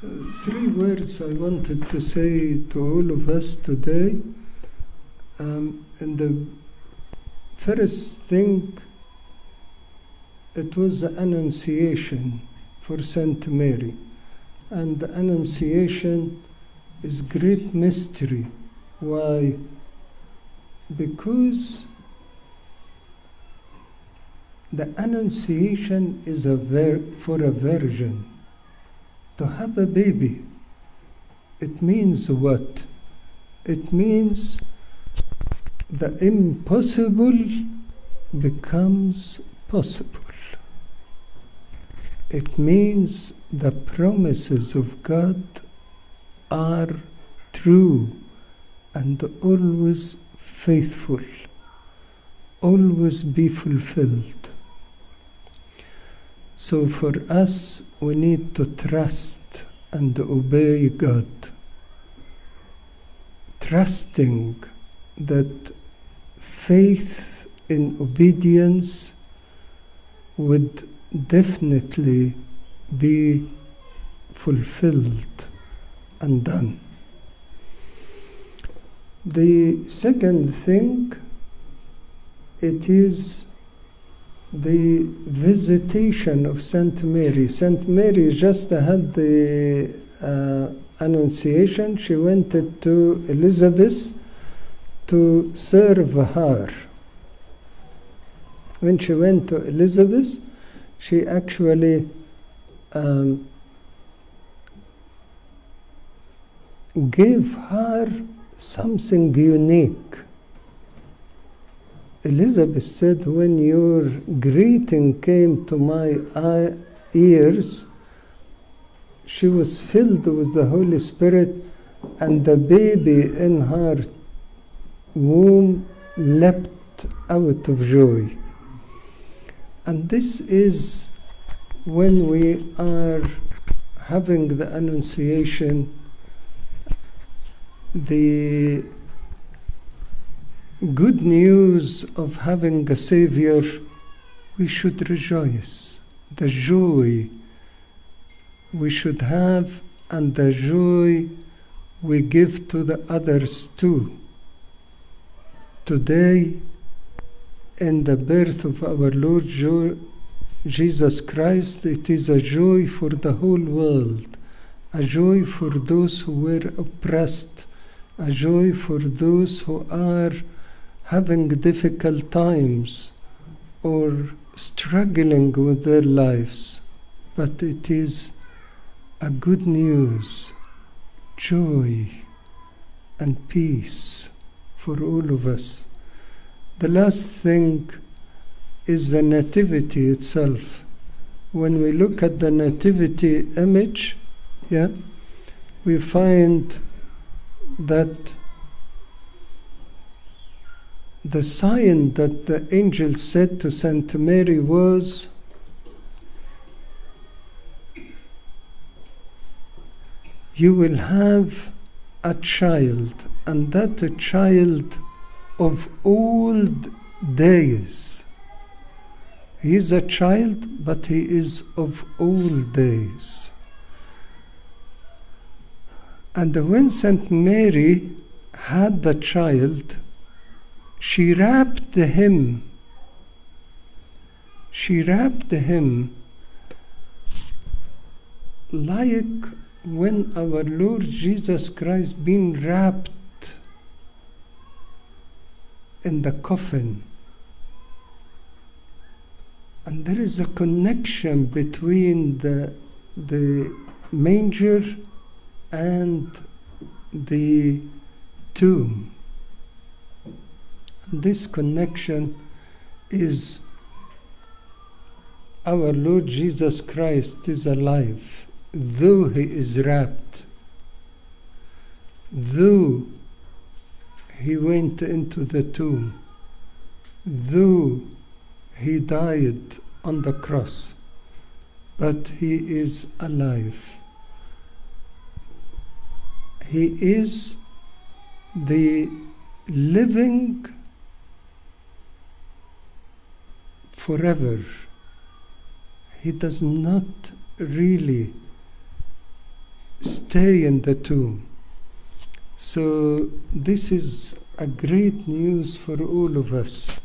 three words I wanted to say to all of us today. Um, and the first thing, it was the Annunciation for Saint Mary. And the Annunciation is great mystery. Why? Because the Annunciation is a ver- for a virgin. To have a baby, it means what? It means the impossible becomes possible. It means the promises of God are true and always faithful, always be fulfilled. So for us, we need to trust and obey God, trusting that faith in obedience would definitely be fulfilled and done. The second thing, it is the visitation of Saint Mary. Saint Mary just had the uh, Annunciation. She went to Elizabeth to serve her. When she went to Elizabeth, she actually um, gave her something unique. Elizabeth said, When your greeting came to my ears, she was filled with the Holy Spirit, and the baby in her womb leapt out of joy. And this is when we are having the Annunciation, the good news of having a Savior, we should rejoice. The joy we should have and the joy we give to the others too. Today, in the birth of our Lord Jesus Christ, it is a joy for the whole world, a joy for those who were oppressed, a joy for those who are having difficult times or struggling with their lives. But it is a good news, joy, and peace for all of us. The last thing is the nativity itself. When we look at the nativity image, yeah, we find that the sign that the angel said to Saint Mary was you will have a child and that a child of old days. He is a child but he is of old days. And when Saint Mary had the child she wrapped the him she wrapped the him like when our Lord Jesus Christ been wrapped in the coffin. And there is a connection between the the manger and the tomb this connection is our Lord Jesus Christ is alive, though he is wrapped, though he went into the tomb, though he died on the cross, but he is alive. He is the living forever. He does not really stay in the tomb. So, this is a great news for all of us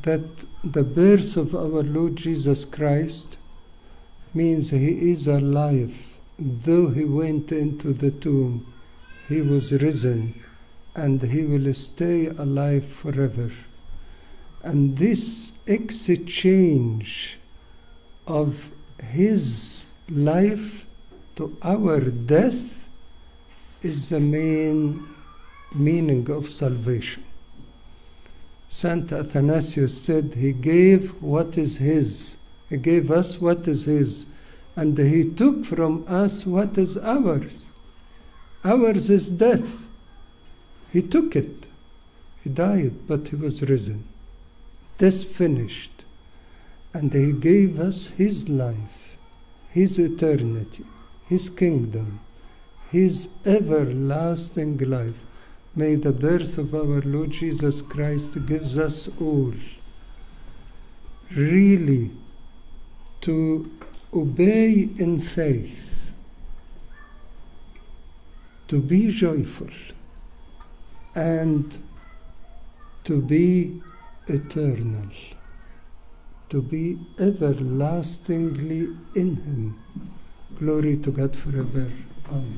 that the birth of our Lord Jesus Christ means he is alive. Though he went into the tomb, he was risen and he will stay alive forever. And this exchange of his life to our death is the main meaning of salvation. Saint Athanasius said he gave what is his. He gave us what is his. And he took from us what is ours. Ours is death. He took it. He died, but he was risen. This finished. And he gave us his life, his eternity, his kingdom, his everlasting life. May the birth of our Lord Jesus Christ gives us all really to obey in faith, to be joyful, and to be eternal, to be everlastingly in Him. Glory to God forever. Amen.